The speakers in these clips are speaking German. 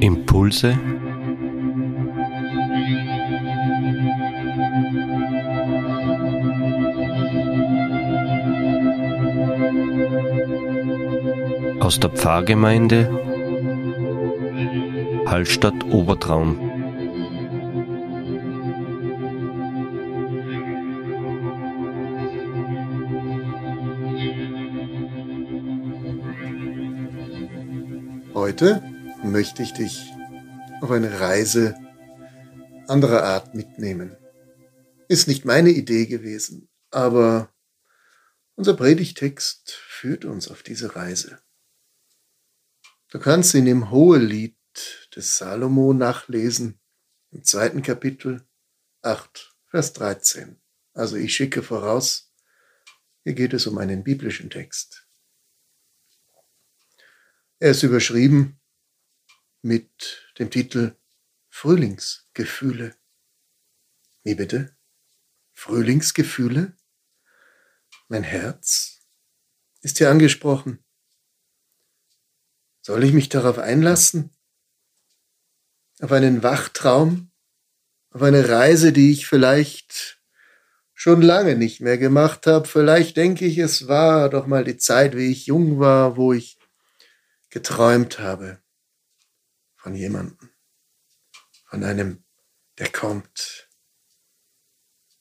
Impulse aus der Pfarrgemeinde Hallstatt Obertraum. Heute möchte ich dich auf eine Reise anderer Art mitnehmen. Ist nicht meine Idee gewesen, aber unser Predigtext führt uns auf diese Reise. Du kannst ihn im Hohelied des Salomo nachlesen, im zweiten Kapitel 8, Vers 13. Also ich schicke voraus, hier geht es um einen biblischen Text. Er ist überschrieben mit dem Titel Frühlingsgefühle. Wie bitte? Frühlingsgefühle? Mein Herz ist hier angesprochen. Soll ich mich darauf einlassen? Auf einen Wachtraum? Auf eine Reise, die ich vielleicht schon lange nicht mehr gemacht habe? Vielleicht denke ich, es war doch mal die Zeit, wie ich jung war, wo ich geträumt habe von jemandem, von einem, der kommt,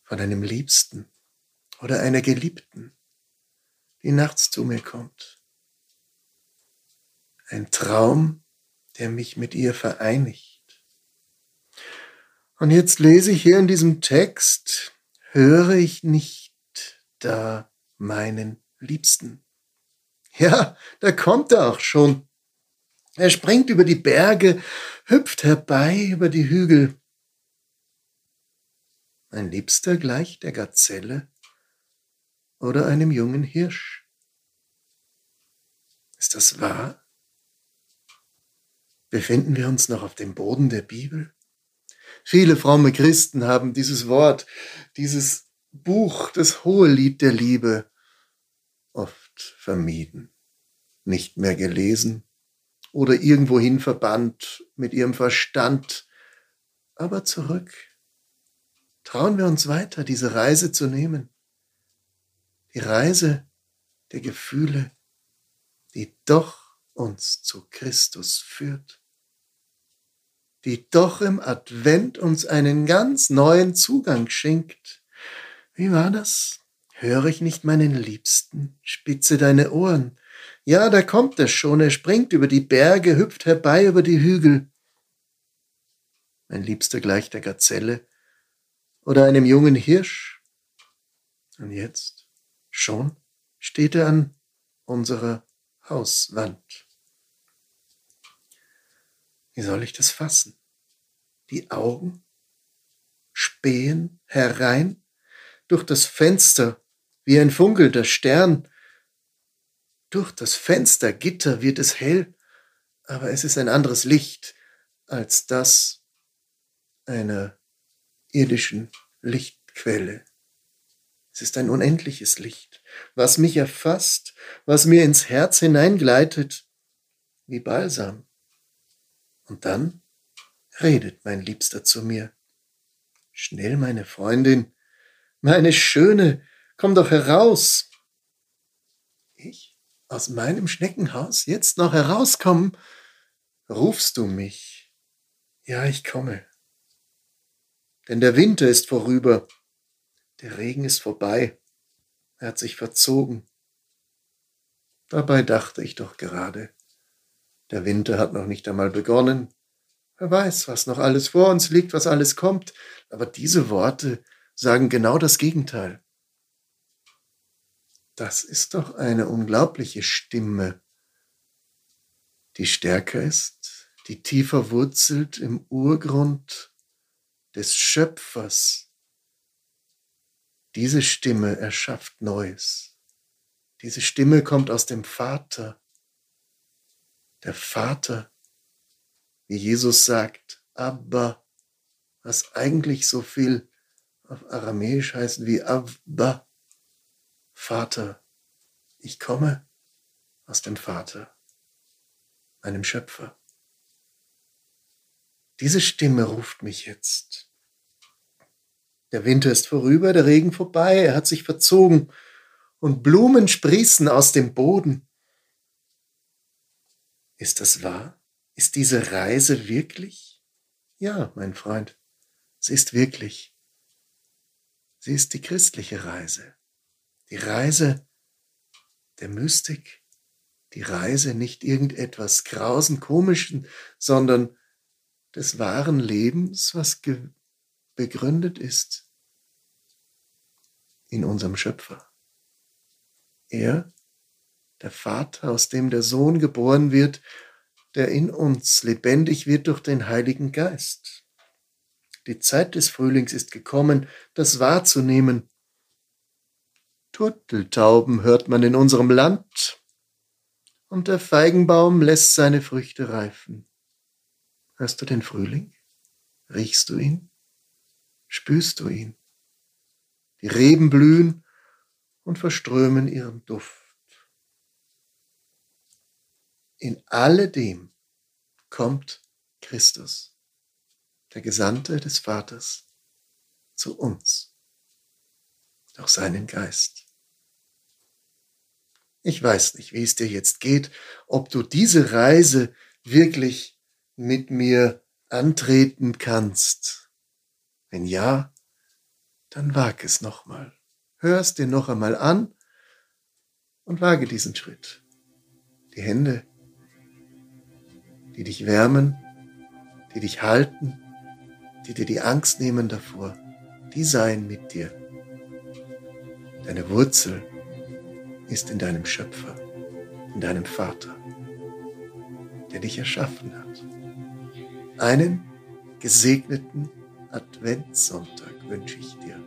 von einem Liebsten oder einer Geliebten, die nachts zu mir kommt. Ein Traum, der mich mit ihr vereinigt. Und jetzt lese ich hier in diesem Text, höre ich nicht da meinen Liebsten. Ja, da kommt er auch schon. Er springt über die Berge, hüpft herbei über die Hügel. Mein Liebster gleicht der Gazelle oder einem jungen Hirsch. Ist das wahr? Befinden wir uns noch auf dem Boden der Bibel? Viele fromme Christen haben dieses Wort, dieses Buch, das hohe Lied der Liebe oft vermieden, nicht mehr gelesen oder irgendwohin verbannt mit ihrem Verstand. Aber zurück. Trauen wir uns weiter, diese Reise zu nehmen. Die Reise der Gefühle, die doch uns zu Christus führt. Die doch im Advent uns einen ganz neuen Zugang schenkt. Wie war das? Höre ich nicht meinen Liebsten? Spitze deine Ohren. Ja, da kommt er schon. Er springt über die Berge, hüpft herbei über die Hügel. Mein Liebster gleicht der Gazelle oder einem jungen Hirsch. Und jetzt, schon, steht er an unserer Hauswand. Wie soll ich das fassen? Die Augen spähen herein durch das Fenster wie ein funkelnder Stern. Durch das Fenstergitter wird es hell, aber es ist ein anderes Licht als das einer irdischen Lichtquelle. Es ist ein unendliches Licht, was mich erfasst, was mir ins Herz hineingleitet, wie Balsam. Und dann redet mein Liebster zu mir. Schnell, meine Freundin, meine Schöne, Komm doch heraus. Ich? Aus meinem Schneckenhaus? Jetzt noch herauskommen? Rufst du mich? Ja, ich komme. Denn der Winter ist vorüber. Der Regen ist vorbei. Er hat sich verzogen. Dabei dachte ich doch gerade, der Winter hat noch nicht einmal begonnen. Wer weiß, was noch alles vor uns liegt, was alles kommt. Aber diese Worte sagen genau das Gegenteil. Das ist doch eine unglaubliche Stimme, die stärker ist, die tiefer wurzelt im Urgrund des Schöpfers. Diese Stimme erschafft Neues. Diese Stimme kommt aus dem Vater. Der Vater, wie Jesus sagt, Abba, was eigentlich so viel auf Aramäisch heißt wie Abba, Vater, Ich komme aus dem Vater, meinem Schöpfer. Diese Stimme ruft mich jetzt. Der Winter ist vorüber, der Regen vorbei, er hat sich verzogen und Blumen sprießen aus dem Boden. Ist das wahr? Ist diese Reise wirklich? Ja, mein Freund, sie ist wirklich. Sie ist die christliche Reise, die Reise der Mystik, die Reise nicht irgendetwas grausen, komischen, sondern des wahren Lebens, was begründet ist in unserem Schöpfer. Er, der Vater, aus dem der Sohn geboren wird, der in uns lebendig wird durch den Heiligen Geist. Die Zeit des Frühlings ist gekommen, das wahrzunehmen. Turteltauben hört man in unserem Land, und der Feigenbaum lässt seine Früchte reifen. Hörst du den Frühling? Riechst du ihn? Spürst du ihn? Die Reben blühen und verströmen ihren Duft. In alledem kommt Christus, der Gesandte des Vaters, zu uns durch seinen Geist. Ich weiß nicht, wie es dir jetzt geht, ob du diese Reise wirklich mit mir antreten kannst. Wenn ja, dann wag es nochmal. Hör es dir noch einmal an und wage diesen Schritt. Die Hände, die dich wärmen, die dich halten, die dir die Angst nehmen davor, die seien mit dir. Deine Wurzel ist in deinem Schöpfer, in deinem Vater, der dich erschaffen hat. Einen gesegneten Adventssonntag wünsche ich dir.